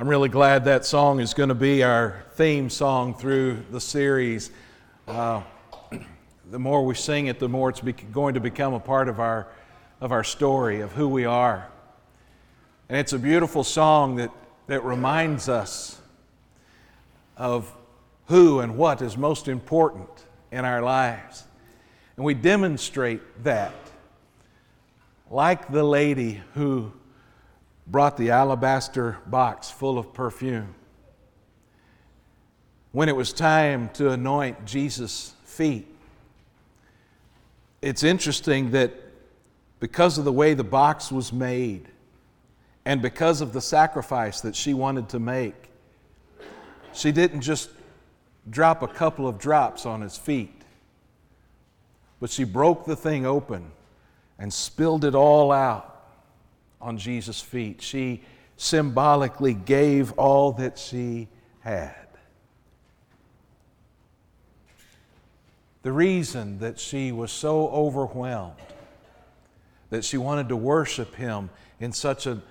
I'm really glad that song is going to be our theme song through the series. Uh, the more we sing it, the more it's going to become a part of our, of our story, of who we are. And it's a beautiful song that, that reminds us of who and what is most important in our lives. And we demonstrate that, like the lady who brought the alabaster box full of perfume. When it was time to anoint Jesus' feet, it's interesting that because of the way the box was made and because of the sacrifice that she wanted to make, she didn't just drop a couple of drops on his feet, but she broke the thing open and spilled it all out on Jesus' feet. She symbolically gave all that she had. The reason that she was so overwhelmed, that she wanted to worship him in such a,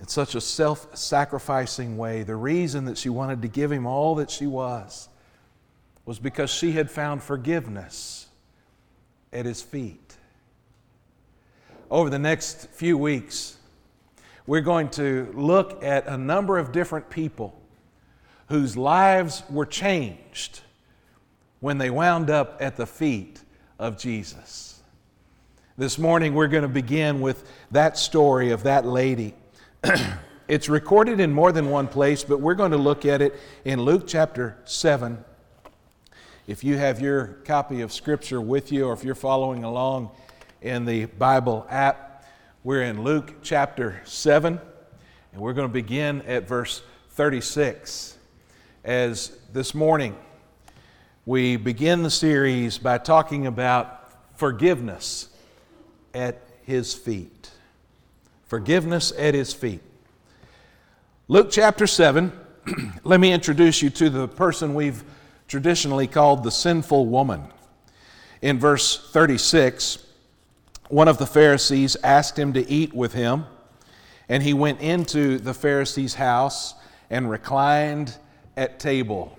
in such a self sacrificing way, the reason that she wanted to give him all that she was, was because she had found forgiveness at his feet. Over the next few weeks, we're going to look at a number of different people whose lives were changed when they wound up at the feet of Jesus. This morning, we're going to begin with that story of that lady. it's recorded in more than one place, but we're going to look at it in Luke chapter 7. If you have your copy of Scripture with you, or if you're following along in the Bible app, we're in Luke chapter 7, and we're going to begin at verse 36. As this morning, we begin the series by talking about forgiveness at his feet. Forgiveness at his feet. Luke chapter 7, let me introduce you to the person we've traditionally called the sinful woman. In verse 36, one of the Pharisees asked him to eat with him, and he went into the Pharisee's house and reclined at table.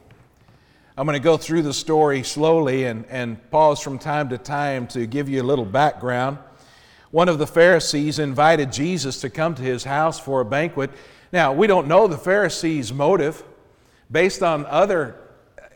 I'm going to go through the story slowly and, and pause from time to time to give you a little background. One of the Pharisees invited Jesus to come to his house for a banquet. Now, we don't know the Pharisee's motive. Based on other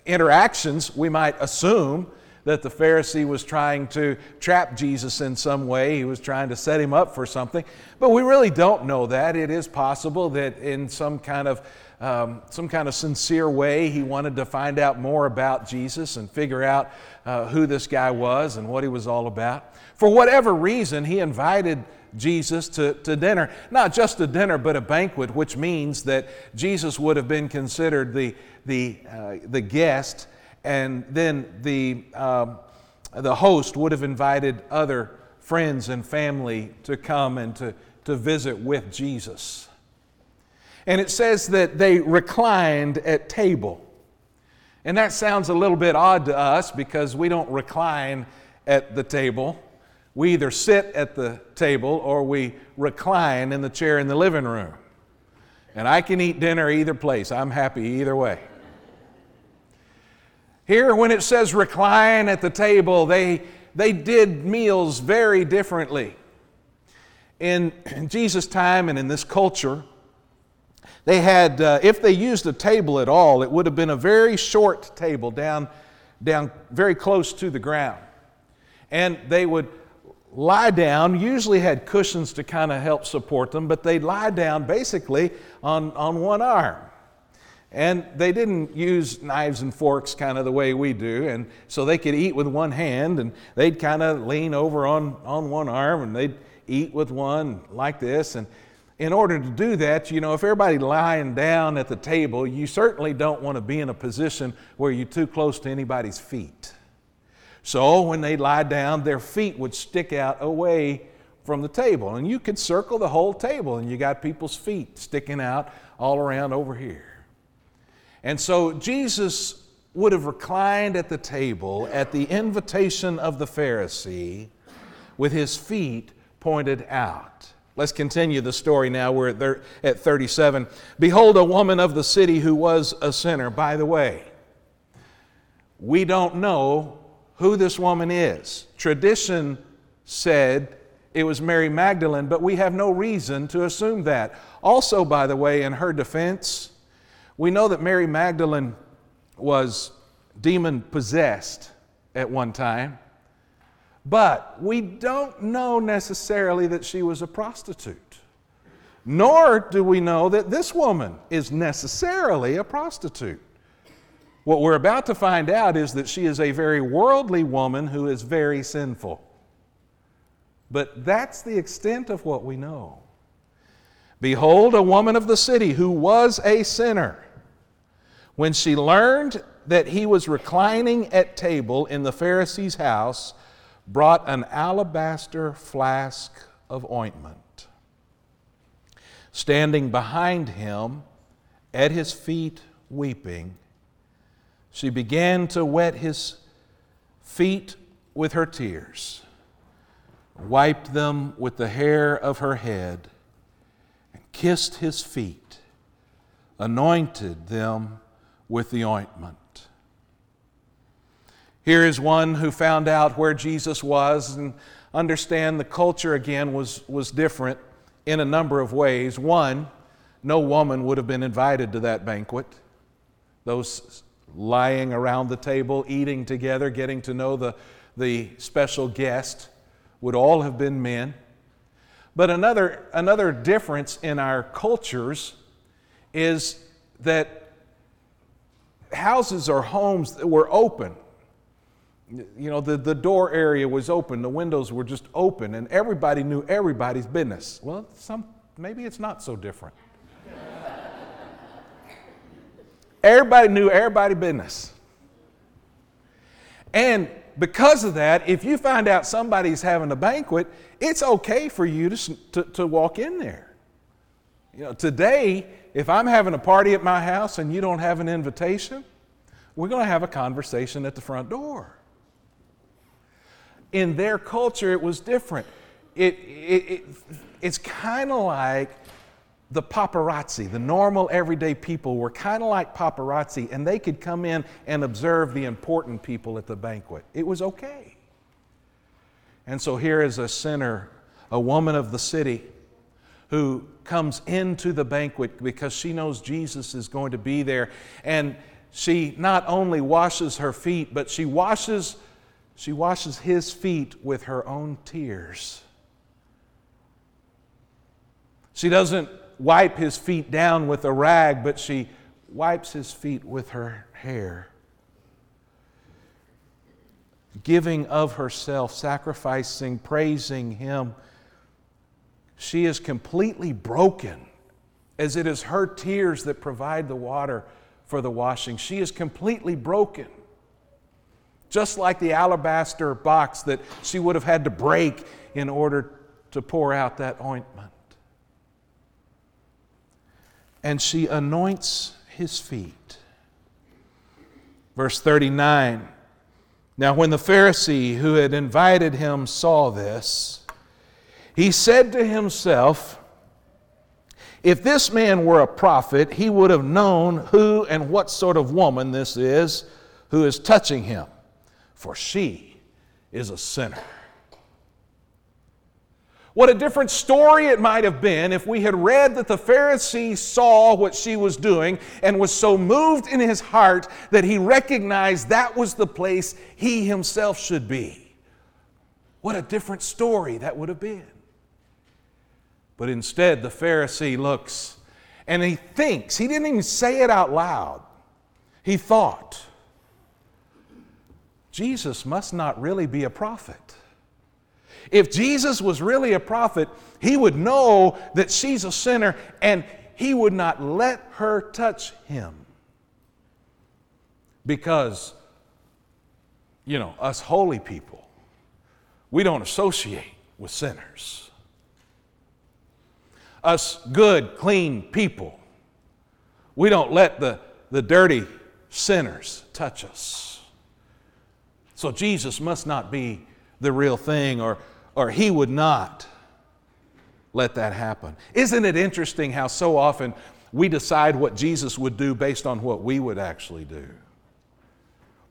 interactions, we might assume that the Pharisee was trying to trap Jesus in some way. He was trying to set him up for something. But we really don't know that. It is possible that in some kind of um, some kind of sincere way, he wanted to find out more about Jesus and figure out uh, who this guy was and what he was all about. For whatever reason, he invited Jesus to, to dinner. Not just a dinner, but a banquet, which means that Jesus would have been considered the, the, uh, the guest and then the, um, the host would have invited other friends and family to come and to, to visit with Jesus. And it says that they reclined at table. And that sounds a little bit odd to us because we don't recline at the table. We either sit at the table or we recline in the chair in the living room. And I can eat dinner either place. I'm happy either way. Here, when it says recline at the table, they, they did meals very differently. In, Jesus' time and in this culture, they had, uh, if they used a table at all, it would have been a very short table down, down very close to the ground. And they would lie down, usually had cushions to kind of help support them, but they'd lie down basically on, on one arm. And they didn't use knives and forks kind of the way we do. And so they could eat with one hand and they'd kind of lean over on, on one arm and they'd eat with one like this. And in order to do that, you know, if everybody lying down at the table, you certainly don't want to be in a position where you're too close to anybody's feet. So when they lie down, their feet would stick out away from the table. And you could circle the whole table and you got people's feet sticking out all around over here. And so Jesus would have reclined at the table at the invitation of the Pharisee with his feet pointed out. Let's continue the story now. We're at 37. Behold, a woman of the city who was a sinner. By the way, we don't know who this woman is. Tradition said it was Mary Magdalene, but we have no reason to assume that. Also, by the way, in her defense, we know that Mary Magdalene was demon possessed at one time, but we don't know necessarily that she was a prostitute. Nor do we know that this woman is necessarily a prostitute. What we're about to find out is that she is a very worldly woman who is very sinful. But that's the extent of what we know. Behold, a woman of the city who was a sinner. When she learned that he was reclining at table in the Pharisee's house, brought an alabaster flask of ointment. Standing behind him, at his feet weeping, she began to wet his feet with her tears, wiped them with the hair of her head, and kissed his feet, anointed them with the ointment. Here is one who found out where Jesus was and understand the culture again was, was different in a number of ways. One, no woman would have been invited to that banquet. Those lying around the table, eating together, getting to know the, the special guest, would all have been men. But another, another difference in our cultures is that houses or homes that were open. You know, the, the door area was open, the windows were just open, and everybody knew everybody's business. Well, some, maybe it's not so different. Everybody knew everybody business. And because of that, if you find out somebody's having a banquet, it's okay for you to, to, to, walk in there. You know, today, if I'm having a party at my house and you don't have an invitation, we're going to have a conversation at the front door. In their culture, it was different. It, it, it it's kind of like the paparazzi, the normal everyday people, were kind of like paparazzi, and they could come in and observe the important people at the banquet. It was okay. And so here is a sinner, a woman of the city, who comes into the banquet because she knows Jesus is going to be there. And she not only washes her feet, but she washes, she washes his feet with her own tears. She doesn't wipe his feet down with a rag, but she wipes his feet with her hair. Giving of herself, sacrificing, praising him. She is completely broken, as it is her tears that provide the water for the washing. She is completely broken. Just like the alabaster box that she would have had to break in order to pour out that ointment and she anoints his feet. Verse 39 Now, when the Pharisee who had invited him saw this, he said to himself, If this man were a prophet, he would have known who and what sort of woman this is who is touching him, for she is a sinner. What a different story it might have been if we had read that the Pharisee saw what she was doing and was so moved in his heart that he recognized that was the place he himself should be. What a different story that would have been. But instead, the Pharisee looks and he thinks, he didn't even say it out loud. He thought, Jesus must not really be a prophet. If Jesus was really a prophet, he would know that she's a sinner and he would not let her touch him. Because, you know, us holy people, we don't associate with sinners. Us good, clean people, we don't let the, the dirty sinners touch us. So Jesus must not be the real thing, or, or he would not let that happen. Isn't it interesting how so often we decide what Jesus would do based on what we would actually do?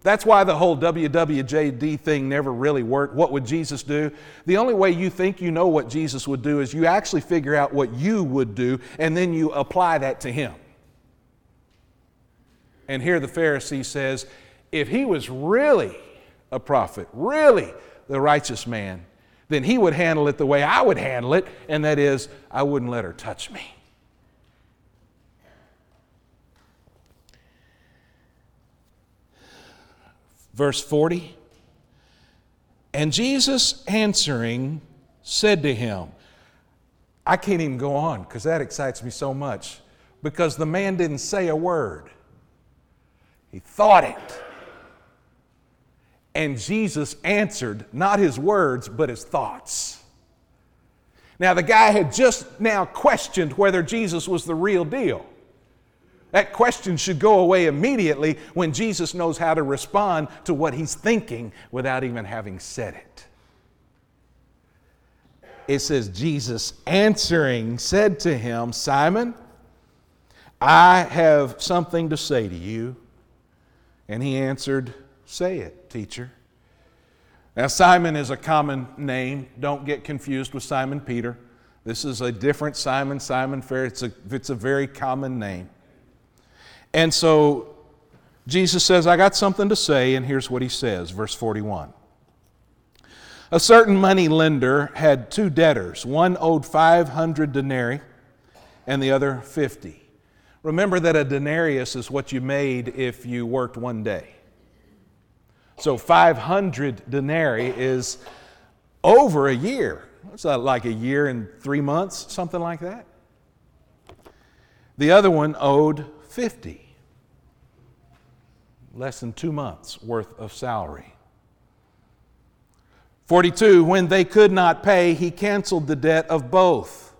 That's why the whole WWJD thing never really worked. What would Jesus do? The only way you think you know what Jesus would do is you actually figure out what you would do and then you apply that to him. And here the Pharisee says, if he was really a prophet, really the righteous man, then he would handle it the way I would handle it, and that is, I wouldn't let her touch me. Verse 40 And Jesus answering said to him, I can't even go on because that excites me so much because the man didn't say a word, he thought it. And Jesus answered not his words, but his thoughts. Now, the guy had just now questioned whether Jesus was the real deal. That question should go away immediately when Jesus knows how to respond to what he's thinking without even having said it. It says, Jesus answering said to him, Simon, I have something to say to you. And he answered, Say it, teacher. Now, Simon is a common name. Don't get confused with Simon Peter. This is a different Simon, Simon Fair. It's a, it's a very common name. And so Jesus says, I got something to say, and here's what he says, verse 41. A certain money lender had two debtors. One owed 500 denarii and the other 50. Remember that a denarius is what you made if you worked one day. So 500 denarii is over a year. It's like a year and three months, something like that. The other one owed 50, less than two months worth of salary. 42, when they could not pay, he canceled the debt of both.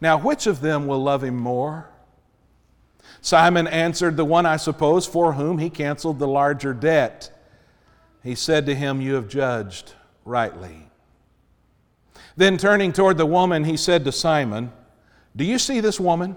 Now, which of them will love him more? Simon answered, The one, I suppose, for whom he canceled the larger debt. He said to him, You have judged rightly. Then turning toward the woman, he said to Simon, Do you see this woman?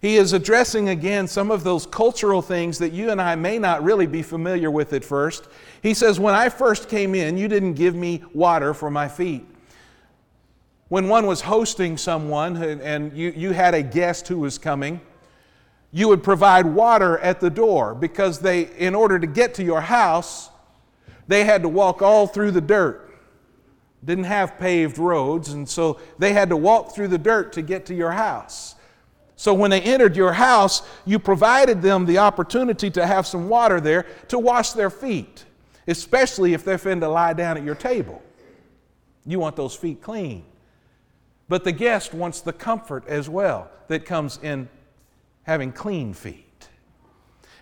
He is addressing again some of those cultural things that you and I may not really be familiar with at first. He says, When I first came in, you didn't give me water for my feet. When one was hosting someone and you, you had a guest who was coming, you would provide water at the door because they, in order to get to your house, they had to walk all through the dirt. Didn't have paved roads, and so they had to walk through the dirt to get to your house. So when they entered your house, you provided them the opportunity to have some water there to wash their feet, especially if they're fin to lie down at your table. You want those feet clean. But the guest wants the comfort as well that comes in having clean feet.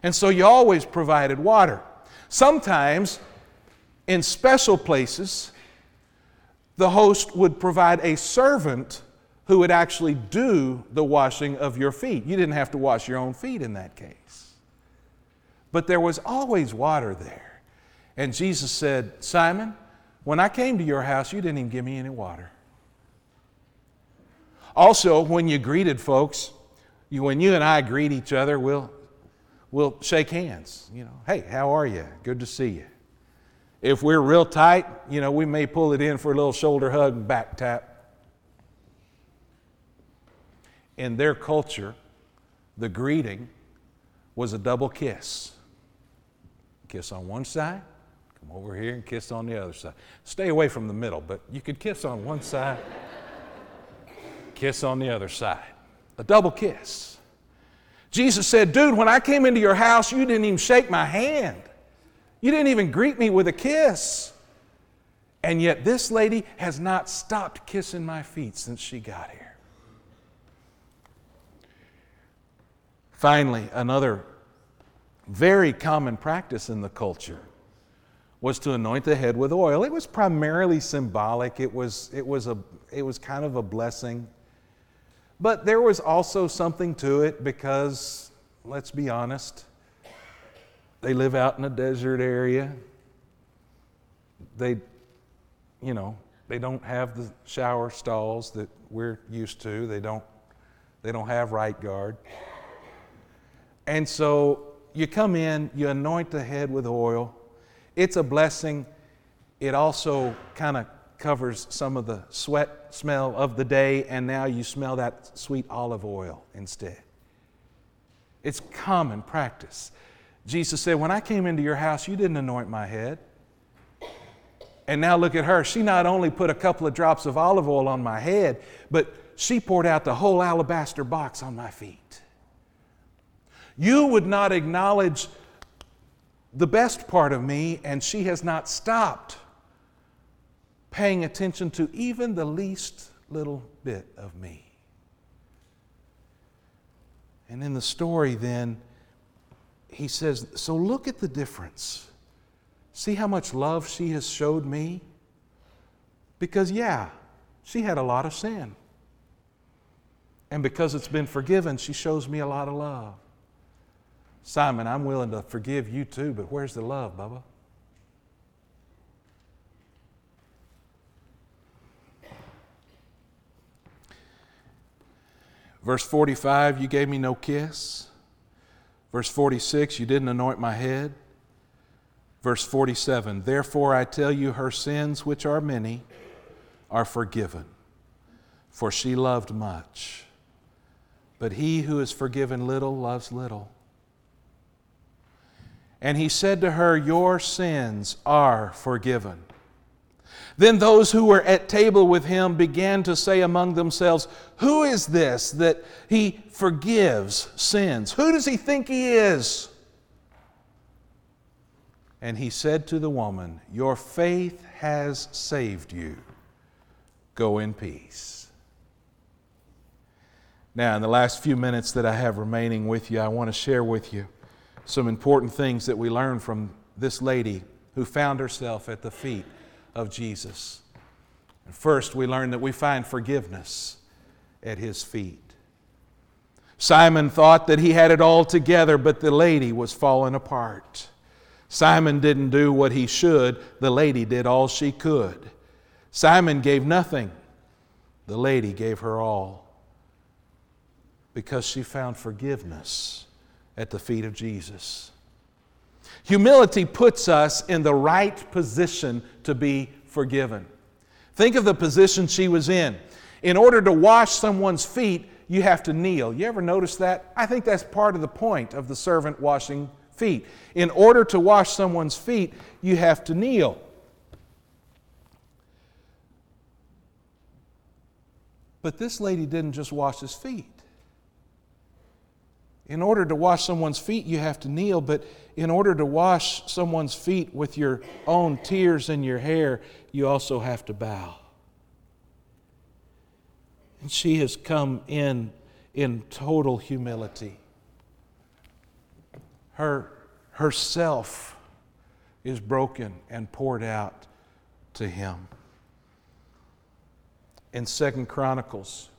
And so you always provided water. Sometimes in special places, the host would provide a servant who would actually do the washing of your feet. You didn't have to wash your own feet in that case. But there was always water there. And Jesus said, Simon, when I came to your house, you didn't even give me any water. Also, when you greeted folks, you, when you and I greet each other, we'll, we'll shake hands. You know, hey, how are you? Good to see you. If we're real tight, you know, we may pull it in for a little shoulder hug and back tap. In their culture, the greeting was a double kiss. Kiss on one side, come over here and kiss on the other side. Stay away from the middle, but you could kiss on one side, kiss on the other side. A double kiss. Jesus said, Dude, when I came into your house, you didn't even shake my hand. You didn't even greet me with a kiss. And yet, this lady has not stopped kissing my feet since she got here. Finally, another very common practice in the culture was to anoint the head with oil. It was primarily symbolic. It was, it was, a, it was kind of a blessing. But there was also something to it because, let's be honest, they live out in a desert area. They, you know, they don't have the shower stalls that we're used to. They don't, they don't have Right Guard. And so you come in, you anoint the head with oil. It's a blessing. It also kind of covers some of the sweat smell of the day, and now you smell that sweet olive oil instead. It's common practice. Jesus said, When I came into your house, you didn't anoint my head. And now look at her. She not only put a couple of drops of olive oil on my head, but she poured out the whole alabaster box on my feet. You would not acknowledge the best part of me, and she has not stopped paying attention to even the least little bit of me. And in the story, then, he says, So look at the difference. See how much love she has showed me? Because, yeah, she had a lot of sin. And because it's been forgiven, she shows me a lot of love. Simon, I'm willing to forgive you too, but where's the love, Bubba? Verse 45, you gave me no kiss. Verse 46, you didn't anoint my head. Verse 47, therefore I tell you, her sins, which are many, are forgiven, for she loved much. But he who is forgiven little loves little. And he said to her, Your sins are forgiven. Then those who were at table with him began to say among themselves, Who is this that he forgives sins? Who does he think he is? And he said to the woman, Your faith has saved you. Go in peace. Now, in the last few minutes that I have remaining with you, I want to share with you some important things that we learn from this lady who found herself at the feet of Jesus. First, we learn that we find forgiveness at his feet. Simon thought that he had it all together, but the lady was falling apart. Simon didn't do what he should, the lady did all she could. Simon gave nothing, the lady gave her all because she found forgiveness at the feet of Jesus. Humility puts us in the right position to be forgiven. Think of the position she was in. In order to wash someone's feet, you have to kneel. You ever notice that? I think that's part of the point of the servant washing feet. In order to wash someone's feet, you have to kneel. But this lady didn't just wash his feet. In order to wash someone's feet, you have to kneel, but in order to wash someone's feet with your own tears and your hair, you also have to bow. And she has come in in total humility. Her herself is broken and poured out to him. In Second Chronicles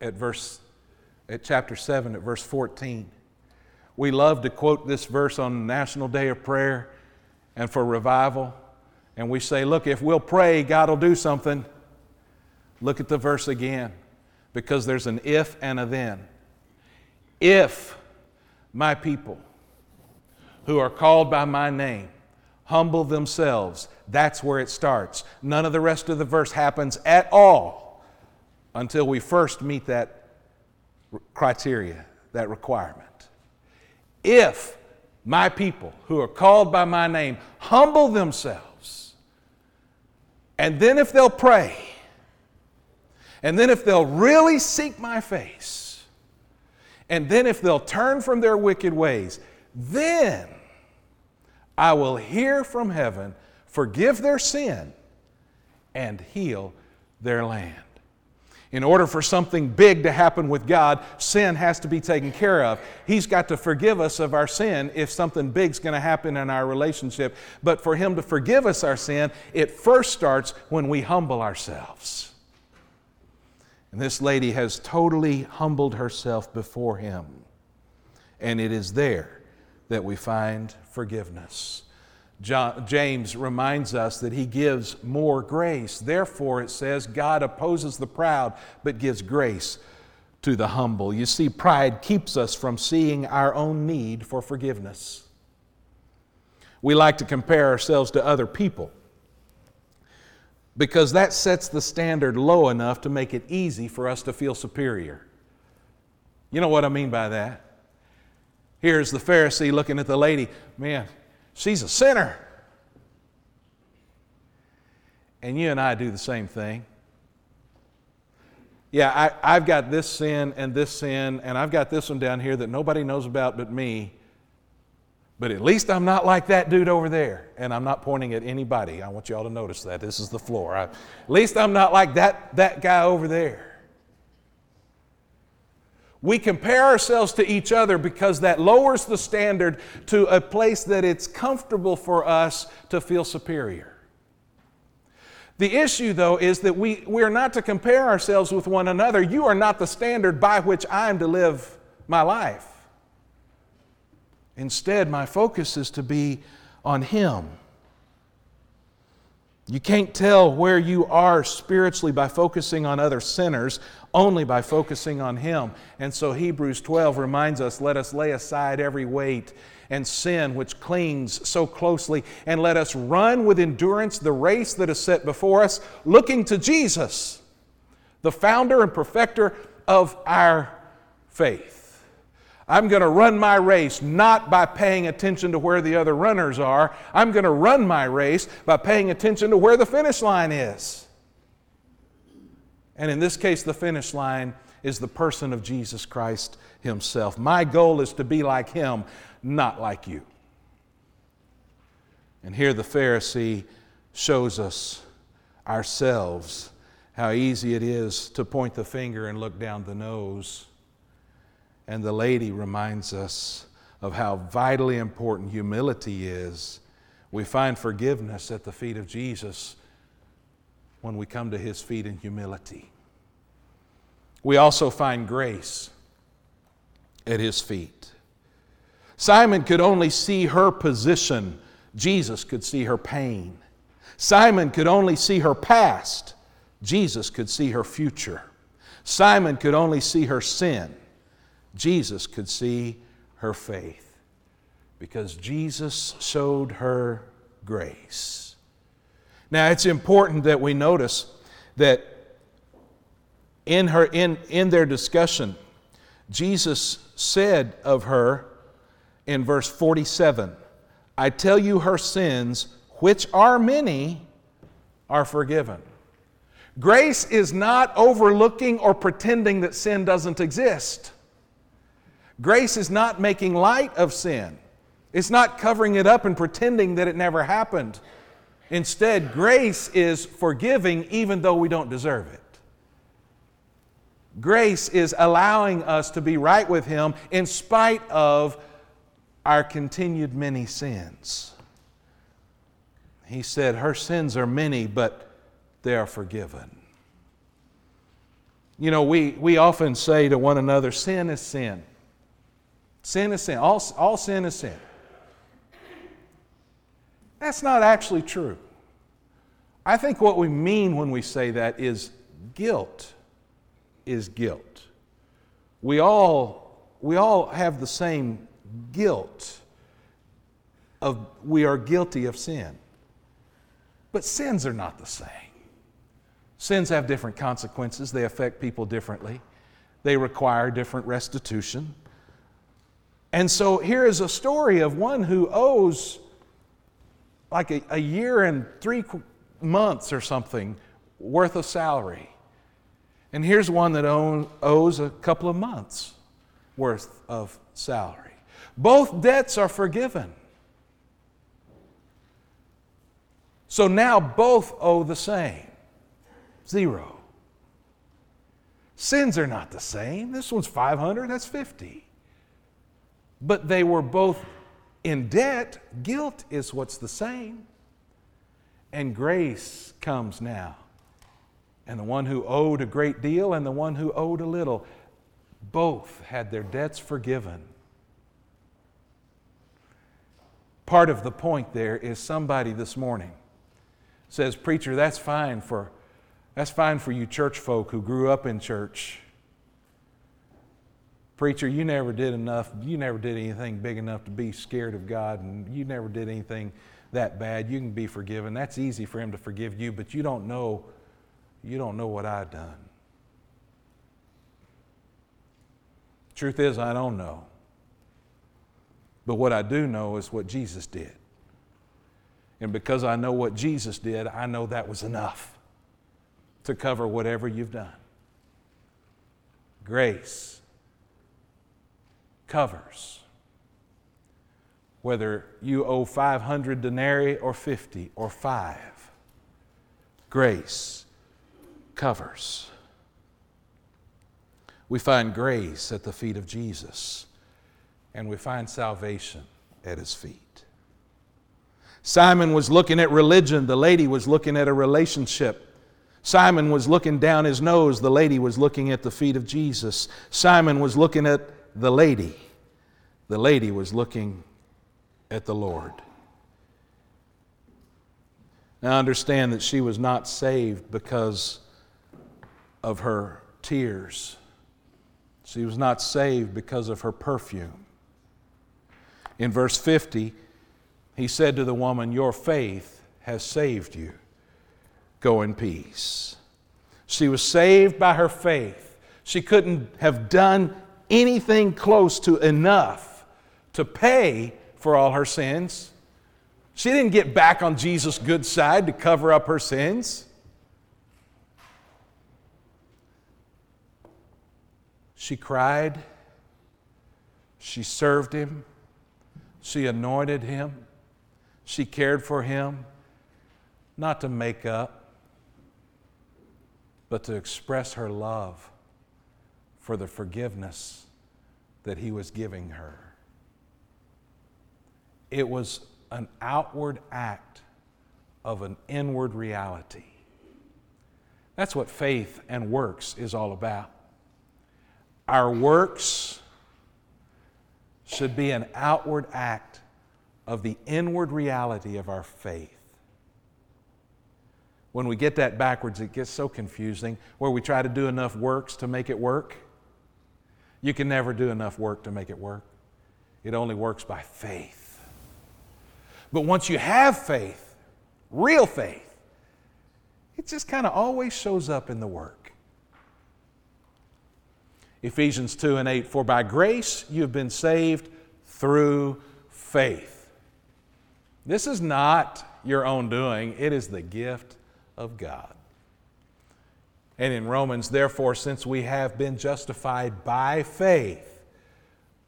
at verse at chapter 7 at verse 14. We love to quote this verse on National Day of Prayer and for revival. And we say, look, if we'll pray, God will do something. Look at the verse again because there's an if and a then. If my people who are called by my name humble themselves, that's where it starts. None of the rest of the verse happens at all until we first meet that criteria, that requirement. If my people who are called by my name humble themselves, and then if they'll pray, and then if they'll really seek my face, and then if they'll turn from their wicked ways, then I will hear from heaven, forgive their sin, and heal their land. In order for something big to happen with God, sin has to be taken care of. He's got to forgive us of our sin if something big's going to happen in our relationship. But for Him to forgive us our sin, it first starts when we humble ourselves. And this lady has totally humbled herself before Him. And it is there that we find forgiveness. James reminds us that he gives more grace. Therefore, it says, God opposes the proud, but gives grace to the humble. You see, pride keeps us from seeing our own need for forgiveness. We like to compare ourselves to other people because that sets the standard low enough to make it easy for us to feel superior. You know what I mean by that? Here's the Pharisee looking at the lady. Man, She's a sinner. And you and I do the same thing. Yeah, I, have got this sin and this sin, and I've got this one down here that nobody knows about but me. But at least I'm not like that dude over there. And I'm not pointing at anybody. I want you all to notice that. This is the floor. I, at least I'm not like that, that guy over there. We compare ourselves to each other because that lowers the standard to a place that it's comfortable for us to feel superior. The issue, though, is that we, we are not to compare ourselves with one another. You are not the standard by which I am to live my life. Instead, my focus is to be on Him. You can't tell where you are spiritually by focusing on other sinners, only by focusing on Him. And so Hebrews 12 reminds us let us lay aside every weight and sin which clings so closely, and let us run with endurance the race that is set before us, looking to Jesus, the founder and perfecter of our faith. I'm going to run my race not by paying attention to where the other runners are. I'm going to run my race by paying attention to where the finish line is. And in this case, the finish line is the person of Jesus Christ Himself. My goal is to be like Him, not like you. And here the Pharisee shows us ourselves how easy it is to point the finger and look down the nose and the lady reminds us of how vitally important humility is. We find forgiveness at the feet of Jesus when we come to his feet in humility. We also find grace at his feet. Simon could only see her position, Jesus could see her pain. Simon could only see her past, Jesus could see her future. Simon could only see her sin, Jesus could see her faith because Jesus showed her grace. Now, it's important that we notice that in, her, in, in their discussion, Jesus said of her in verse 47 I tell you, her sins, which are many, are forgiven. Grace is not overlooking or pretending that sin doesn't exist. Grace is not making light of sin, it's not covering it up and pretending that it never happened. Instead, grace is forgiving even though we don't deserve it. Grace is allowing us to be right with Him in spite of our continued many sins. He said, Her sins are many, but they are forgiven. You know, we, we often say to one another, sin is sin. Sin is sin. All, all sin is sin. That's not actually true. I think what we mean when we say that is guilt is guilt. We all, we all have the same guilt of we are guilty of sin. But sins are not the same. Sins have different consequences, they affect people differently, they require different restitution. And so here is a story of one who owes like a, a year and three months or something worth of salary. And here's one that own, owes a couple of months worth of salary. Both debts are forgiven. So now both owe the same zero. Sins are not the same. This one's 500, that's 50. But they were both in debt. Guilt is what's the same. And grace comes now. And the one who owed a great deal and the one who owed a little both had their debts forgiven. Part of the point there is somebody this morning says, Preacher, that's fine for that's fine for you church folk who grew up in church. Preacher, you never did enough, you never did anything big enough to be scared of God, and you never did anything that bad. You can be forgiven. That's easy for him to forgive you, but you don't know, you don't know what I've done. Truth is, I don't know. But what I do know is what Jesus did. And because I know what Jesus did, I know that was enough to cover whatever you've done. Grace covers. Whether you owe 500 denarii or 50 or 5, grace covers. We find grace at the feet of Jesus, and we find salvation at his feet. Simon was looking at religion, the lady was looking at a relationship. Simon was looking down his nose, the lady was looking at the feet of Jesus. Simon was looking at the lady, the lady was looking at the Lord. Now understand that she was not saved because of her tears. She was not saved because of her perfume. In verse 50, he said to the woman, Your faith has saved you. Go in peace. She was saved by her faith. She couldn't have done anything close to enough to pay for all her sins. She didn't get back on Jesus' good side to cover up her sins. She cried. She served him. She anointed him. She cared for him, not to make up, but to express her love for the forgiveness that he was giving her. It was an outward act of an inward reality. That's what faith and works is all about. Our works should be an outward act of the inward reality of our faith. When we get that backwards, it gets so confusing where we try to do enough works to make it work. You can never do enough work to make it work, it only works by faith. But once you have faith, real faith, it just kind of always shows up in the work. Ephesians 2 and 8 For by grace you have been saved through faith. This is not your own doing, it is the gift of God. And in Romans, therefore, since we have been justified by faith,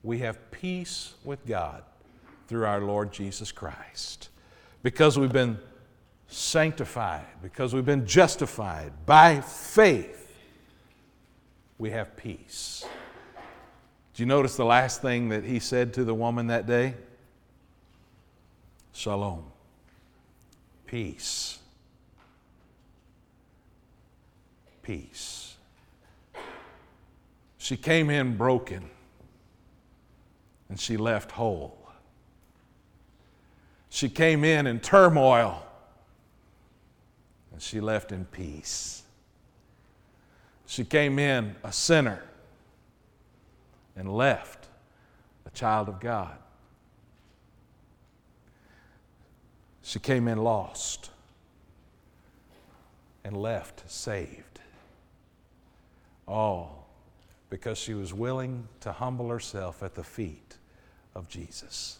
we have peace with God through our Lord Jesus Christ. Because we've been sanctified, because we've been justified by faith, we have peace. Do you notice the last thing that he said to the woman that day? Shalom. Peace. Peace. She came in broken and she left whole. She came in in turmoil and she left in peace. She came in a sinner and left a child of God. She came in lost and left saved. All because she was willing to humble herself at the feet of Jesus.